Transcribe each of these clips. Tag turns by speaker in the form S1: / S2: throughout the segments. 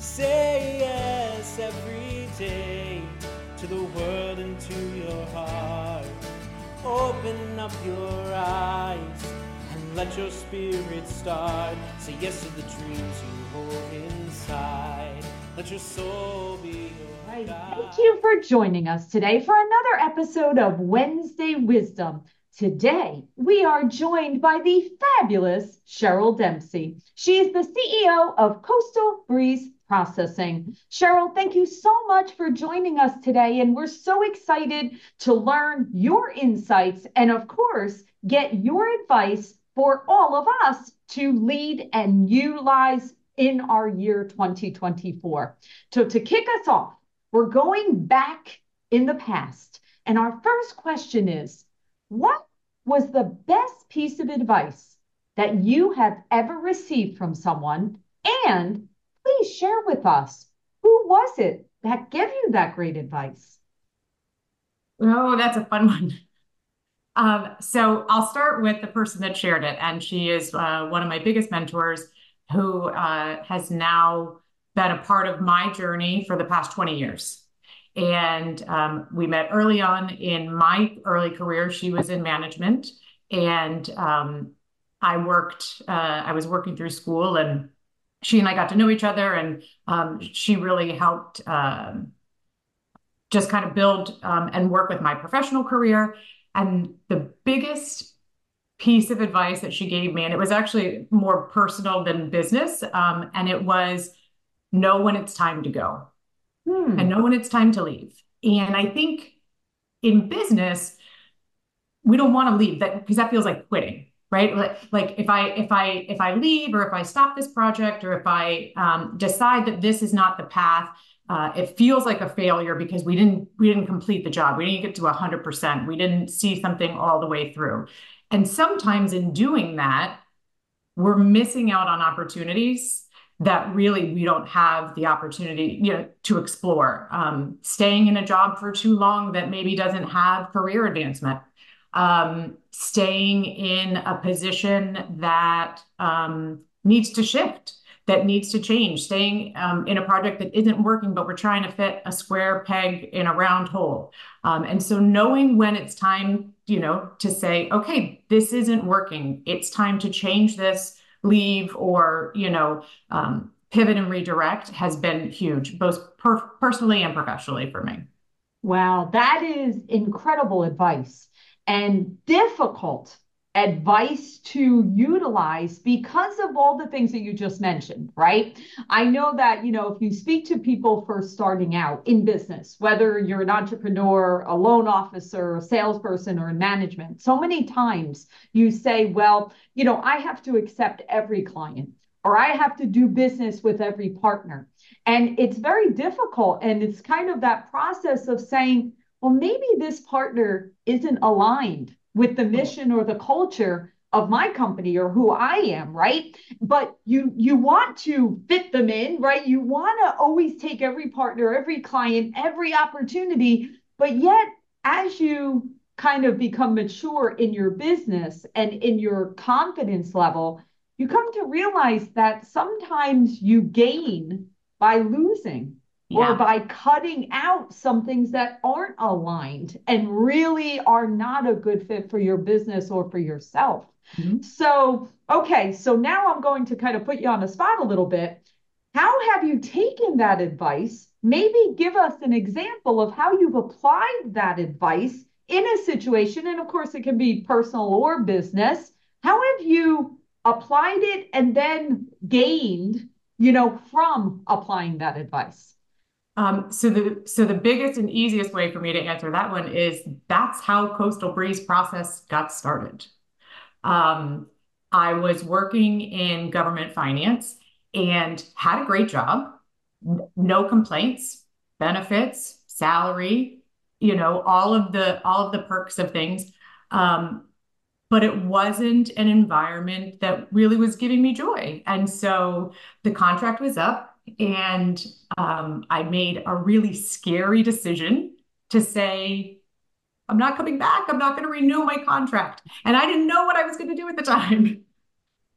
S1: Say yes every day to the world and to your heart. Open up your eyes and let your spirit start. Say yes to the dreams you hold inside. Let your soul be your
S2: Right.
S1: guide.
S2: Thank you for joining us today for another episode of Wednesday Wisdom. Today, we are joined by the fabulous Cheryl Dempsey. She is the CEO of Coastal Breeze Processing. Cheryl, thank you so much for joining us today, and we're so excited to learn your insights and, of course, get your advice for all of us to lead and utilize in our year 2024. So, to kick us off, we're going back in the past. And our first question is What was the best piece of advice that you have ever received from someone? And please share with us who was it that gave you that great advice?
S3: Oh, that's a fun one. Um, so I'll start with the person that shared it, and she is uh, one of my biggest mentors who uh, has now been a part of my journey for the past 20 years. And um, we met early on in my early career. She was in management, and um, I worked, uh, I was working through school, and she and I got to know each other, and um, she really helped. Um, just kind of build um, and work with my professional career. And the biggest piece of advice that she gave me, and it was actually more personal than business, um, and it was know when it's time to go
S2: Hmm.
S3: and know when it's time to leave. And I think in business, we don't want to leave that because that feels like quitting, right? Like, if I if I if I leave or if I stop this project or if I um, decide that this is not the path, uh, it feels like a failure because we didn't we didn't complete the job. We didn't get to 100%. We didn't see something all the way through. And sometimes in doing that, we're missing out on opportunities that really we don't have the opportunity you know to explore um, staying in a job for too long that maybe doesn't have career advancement um, staying in a position that um, needs to shift that needs to change staying um, in a project that isn't working but we're trying to fit a square peg in a round hole. Um, and so knowing when it's time you know to say okay this isn't working. It's time to change this leave or you know um, pivot and redirect has been huge both per- personally and professionally for me.
S2: Wow, that is incredible advice and difficult advice to utilize because of all the things that you just mentioned, right? I know that, you know, if you speak to people first starting out in business, whether you're an entrepreneur, a loan officer, a salesperson, or in management, so many times you say, well, you know, I have to accept every client or I have to do business with every partner. And it's very difficult. And it's kind of that process of saying, well, maybe this partner isn't aligned with the mission or the culture of my company or who I am, right? But you you want to fit them in, right? You want to always take every partner, every client, every opportunity, but yet as you kind of become mature in your business and in your confidence level, you come to realize that sometimes you gain by losing or by cutting out some things that aren't aligned and really are not a good fit for your business or for yourself.
S3: Mhm.
S2: So, okay, so now I'm going to kind of put you on the spot a little bit. How have you taken that advice? Maybe give us an example of how you've applied that advice in a situation. And of course, it can be personal or business. How have you applied it and then gained, you know, from applying that advice?
S3: Um, so the so the biggest and easiest way for me to answer that one is that's how Coastal Breeze process got started. Um, I was working in government finance and had a great job, no complaints, benefits, salary, you know, all of the all of the perks of things. Um, but it wasn't an environment that really was giving me joy. And so the contract was up, and um, I made a really scary decision to say, I'm not coming back. I'm not going to renew my contract. And I didn't know what I was going to do at the time,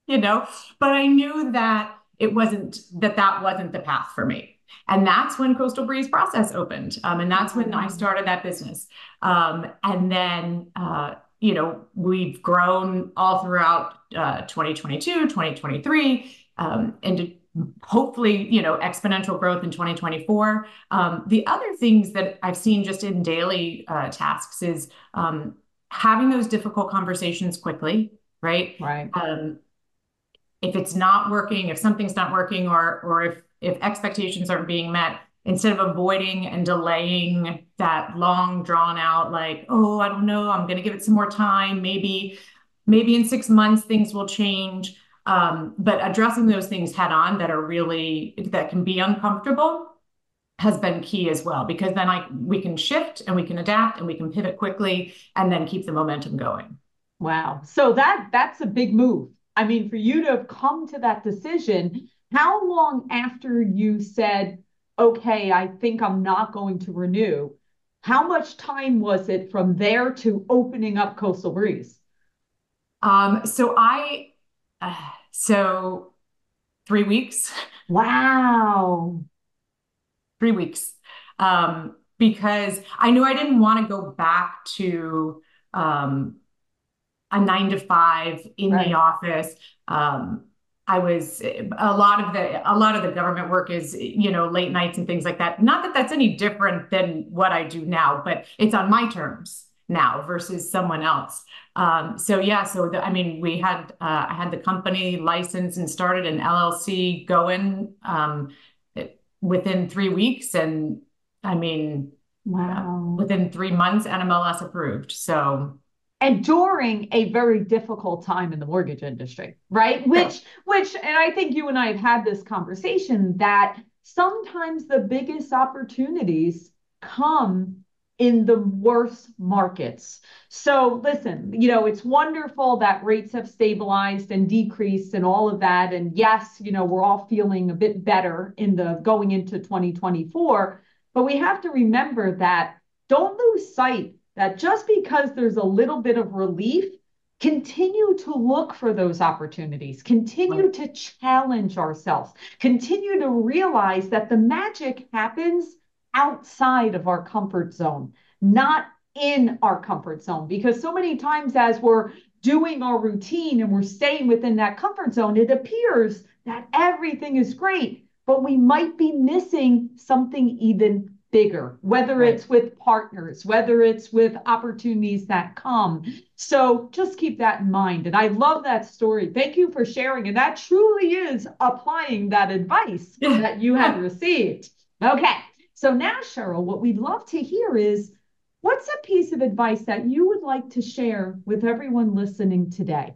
S3: you know, but I knew that it wasn't that that wasn't the path for me. And that's when Coastal Breeze Process opened. Um, and that's when I started that business. Um, and then, uh, you know, we've grown all throughout uh, 2022, 2023, um, into hopefully, you know, exponential growth in 2024. Um, the other things that I've seen just in daily uh, tasks is um, having those difficult conversations quickly, right?
S2: Right.
S3: Um, if it's not working, if something's not working, or or if if expectations aren't being met, instead of avoiding and delaying that long drawn out, like, oh, I don't know, I'm going to give it some more time. Maybe, maybe in six months things will change. Um, but addressing those things head on that are really that can be uncomfortable has been key as well because then I we can shift and we can adapt and we can pivot quickly and then keep the momentum going.
S2: Wow. So that that's a big move. I mean, for you to have come to that decision, how long after you said, okay, I think I'm not going to renew, how much time was it from there to opening up Coastal Breeze?
S3: Um, so I, uh, so three weeks.
S2: Wow.
S3: three weeks. Um, because I knew I didn't want to go back to um, a nine to five in right. the office. Um, I was a lot of the a lot of the government work is you know late nights and things like that. Not that that's any different than what I do now, but it's on my terms now versus someone else. Um, so yeah, so the, I mean, we had uh, I had the company licensed and started an LLC going um, within three weeks, and I mean, wow, within three months, NMLS approved. So.
S2: And during a very difficult time in the mortgage industry right? Which which and i think you and i have had this conversation that sometimes the biggest opportunities come in the worst markets. So listen you know it's wonderful that rates have stabilized and decreased and all of that. And yes you know we're all feeling a bit better in the going into 2024 but we have to remember that don't lose sight that just because there's a little bit of relief, continue to look for those opportunities, continue right. to challenge ourselves, continue to realize that the magic happens outside of our comfort zone, not in our comfort zone. Because so many times, as we're doing our routine and we're staying within that comfort zone, it appears that everything is great, but we might be missing something even bigger, whether right. it's with partners, whether it's with opportunities that come. So just keep that in mind. And I love that story. Thank you for sharing. And that truly is applying that advice that you have received. Okay. So now, Cheryl, what we'd love to hear is what's a piece of advice that you would like to share with everyone listening today?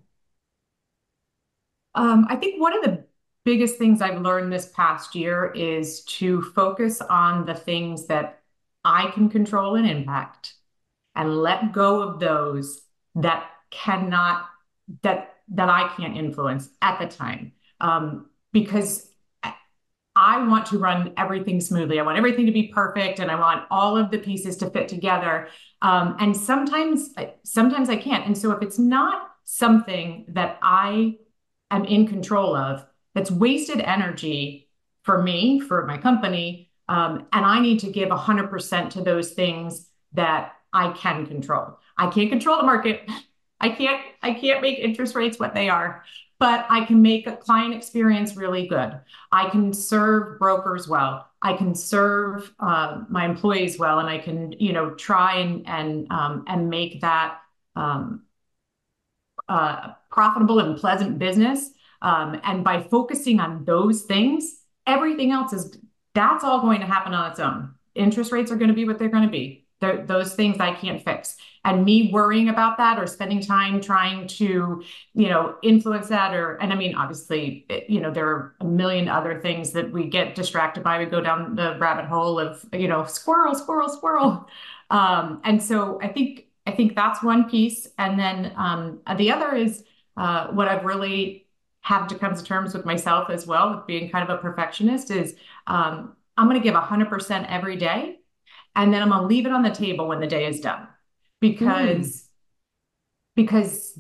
S3: Um, I think one of the biggest things I've learned this past year is to focus on the things that I can control and impact and let go of those that cannot that that I can't influence at the time. Um, because I want to run everything smoothly. I want everything to be perfect and I want all of the pieces to fit together. Um, and sometimes sometimes I can't. And so if it's not something that I am in control of, that's wasted energy for me, for my company. Um, and I need to give 100% to those things that I can control. I can't control the market. I can't I can't make interest rates what they are, but I can make a client experience really good. I can serve brokers well. I can serve uh, my employees well, and I can you know try and and um, and make that um, uh, profitable and pleasant business um, and by focusing on those things, everything else is that's all going to happen on its own. Interest rates are going to be what they're going to be. They're, those things I can't fix. And me worrying about that or spending time trying to, you know, influence that or, and I mean, obviously, you know, there are a million other things that we get distracted by. We go down the rabbit hole of, you know, squirrel, squirrel, squirrel. Um, and so I think, I think that's one piece. And then um, the other is uh, what I've really have to come to terms with myself as well with being kind of a perfectionist is um, I'm going to give 100% every day. And then I'm going to leave it on the table when the day is done because, mm. because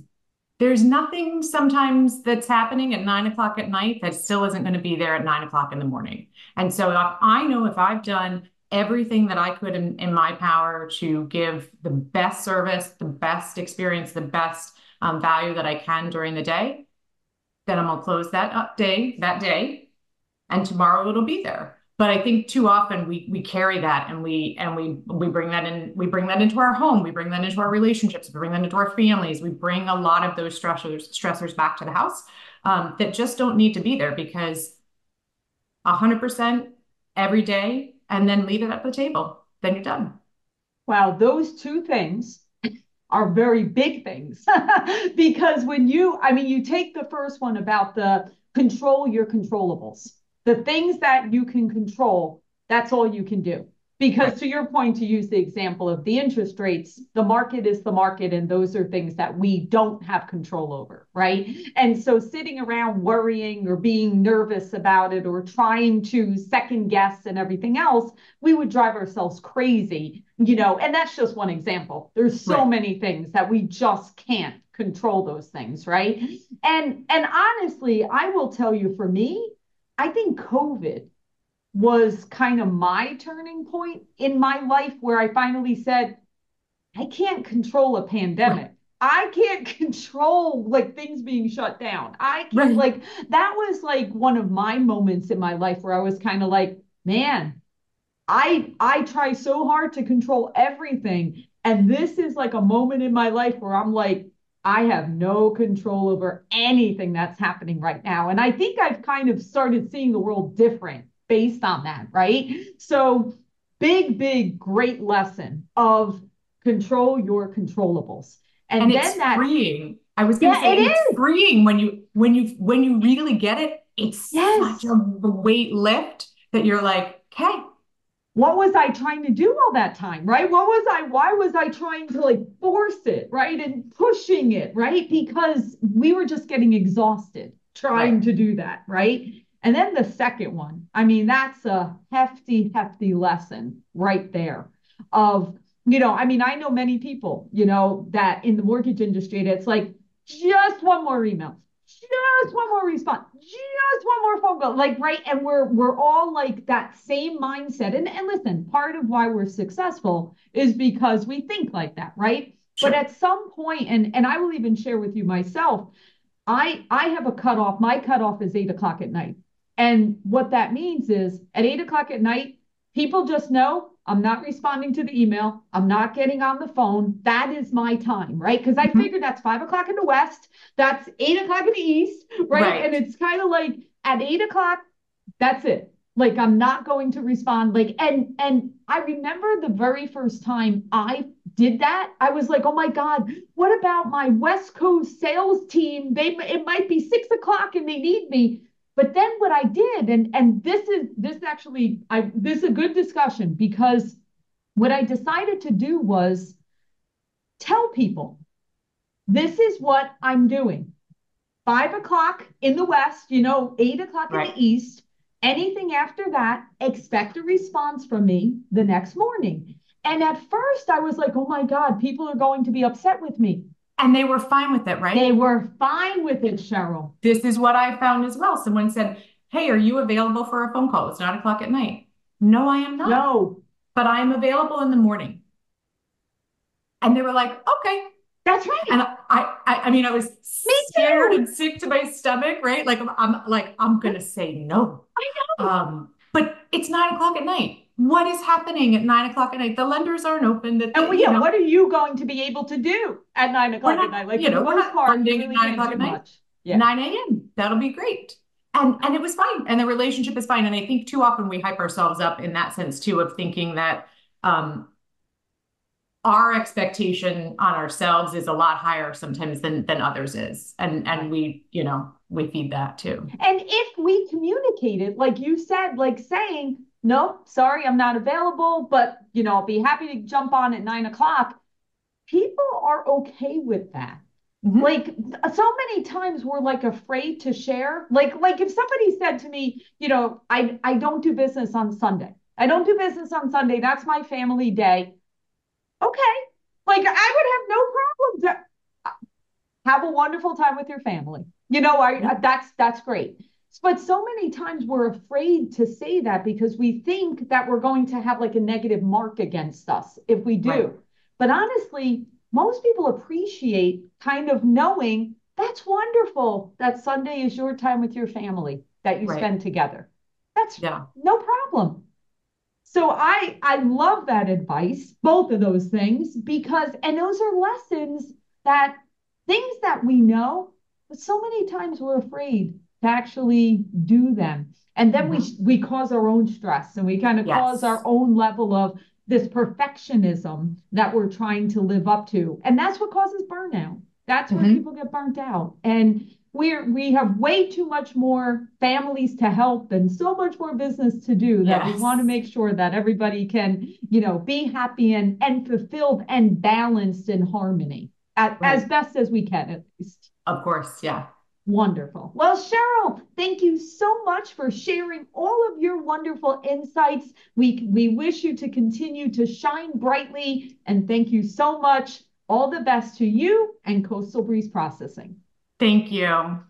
S3: there's nothing sometimes that's happening at nine o'clock at night that still isn't going to be there at nine o'clock in the morning. And so I know if I've done everything that I could in, in my power to give the best service, the best experience, the best um, value that I can during the day, then I'm gonna close that up day that day, and tomorrow it'll be there. But I think too often we we carry that and we and we we bring that in we bring that into our home, we bring that into our relationships, we bring that into our families, we bring a lot of those stressors stressors back to the house um, that just don't need to be there because 100% every day and then leave it at the table. Then you're done.
S2: Wow, those two things are very big things because when you, I mean, you take the first one about the control your controllables, the things that you can control, that's all you can do. Because right. to your point, to use the example of the interest rates, the market is the market, and those are things that we don't have control over, right? And so sitting around worrying or being nervous about it or trying to second guess and everything else, we would drive ourselves crazy, you know. And that's just one example. There's so right. many things that we just can't control those things, right? And and honestly, I will tell you for me, I think COVID was kind of my turning point in my life where I finally said, I can't control a pandemic. I can't control like things being shut down. I can't right. like that was like one of my moments in my life where I was kind of like, man, I I try so hard to control everything. And this is like a moment in my life where I'm like, I have no control over anything that's happening right now. And I think I've kind of started seeing the world different based on that, right? So, big, big, great lesson of control your controllables.
S3: And, and then it's that freeing. I was gonna yeah, say it it's is. freeing when you when you when you really get it, it's yes. such a weight lift that you're like, okay.
S2: What was I trying to do all that time? Right? What was I, why was I trying to like force it, right? And pushing it, right? Because we were just getting exhausted trying right. to do that, right? And then the second one, I mean, that's a hefty, hefty lesson right there of, you know, I mean, I know many people, you know, that in the mortgage industry, it's like just one more email, just one more response, just one more phone call, like right. And we're we're all like that same mindset. And and listen, part of why we're successful is because we think like that, right? Sure. But at some point, and and I will even share with you myself, I I have a cutoff. My cutoff is eight o'clock at night. And what that means is at eight o'clock at night, people just know I'm not responding to the email. I'm not getting on the phone. That is my time, right? Because I mm-hmm. figured that's five o'clock in the West, that's eight o'clock in the East, right? right. And it's kind of like at eight o'clock, that's it. Like I'm not going to respond. Like, and and I remember the very first time I did that, I was like, oh my God, what about my West Coast sales team? They it might be six o'clock and they need me. But then what I did, and and this is this actually I this is a good discussion because what I decided to do was tell people this is what I'm doing. Five o'clock in the west, you know, eight o'clock right. in the east. Anything after that, expect a response from me the next morning. And at first, I was like, oh my God, people are going to be upset with me.
S3: And they were fine with it, right?
S2: They were fine with it, Cheryl.
S3: This is what I found as well. Someone said, Hey, are you available for a phone call? It's nine o'clock at night. No, I am not.
S2: No.
S3: But I am available in the morning. And they were like, okay.
S2: That's right.
S3: And I, I, I mean, I was Me scared too. and sick to my stomach, right? Like I'm, I'm like, I'm gonna say no.
S2: I know.
S3: Um, but it's nine o'clock at night what is happening at nine o'clock at night? The lenders aren't open. That
S2: and well, yeah, know, what are you going to be able to do at nine o'clock not, at night?
S3: Like you know, we're not funding really at nine o'clock at night. Yeah. Nine a.m. That'll be great. And and it was fine, and the relationship is fine. And I think too often we hype ourselves up in that sense too of thinking that um, our expectation on ourselves is a lot higher sometimes than than others is, and and we you know we feed that too.
S2: And if we communicated, like you said, like saying no, sorry, I'm not available, but you know, I'll be happy to jump on at nine o'clock. People are okay with that. Mm-hmm. Like so many times we're like afraid to share. Like, like if somebody said to me, you know, I I don't do business on Sunday. I don't do business on Sunday. That's my family day. Okay. Like I would have no problem to have a wonderful time with your family. You know, I, that's that's great. But so many times we're afraid to say that because we think that we're going to have like a negative mark against us if we do. Right. But honestly, most people appreciate kind of knowing that's wonderful that Sunday is your time with your family that you right. spend together. That's yeah. no problem. So I I love that advice, both of those things, because and those are lessons that things that we know, but so many times we're afraid to actually do them. And then mm-hmm. we we cause our own stress and we kind of yes. cause our own level of this perfectionism that we're trying to live up to. And that's what causes burnout. That's mm-hmm. where people get burnt out. And we're we have way too much more families to help and so much more business to do that yes. we want to make sure that everybody can, you know, be happy and and fulfilled and balanced in harmony at, right. as best as we can at least.
S3: Of course, yeah.
S2: Wonderful. Well, Cheryl, thank you so much for sharing all of your wonderful insights. We, we wish you to continue to shine brightly and thank you so much. All the best to you and Coastal Breeze Processing.
S3: Thank you.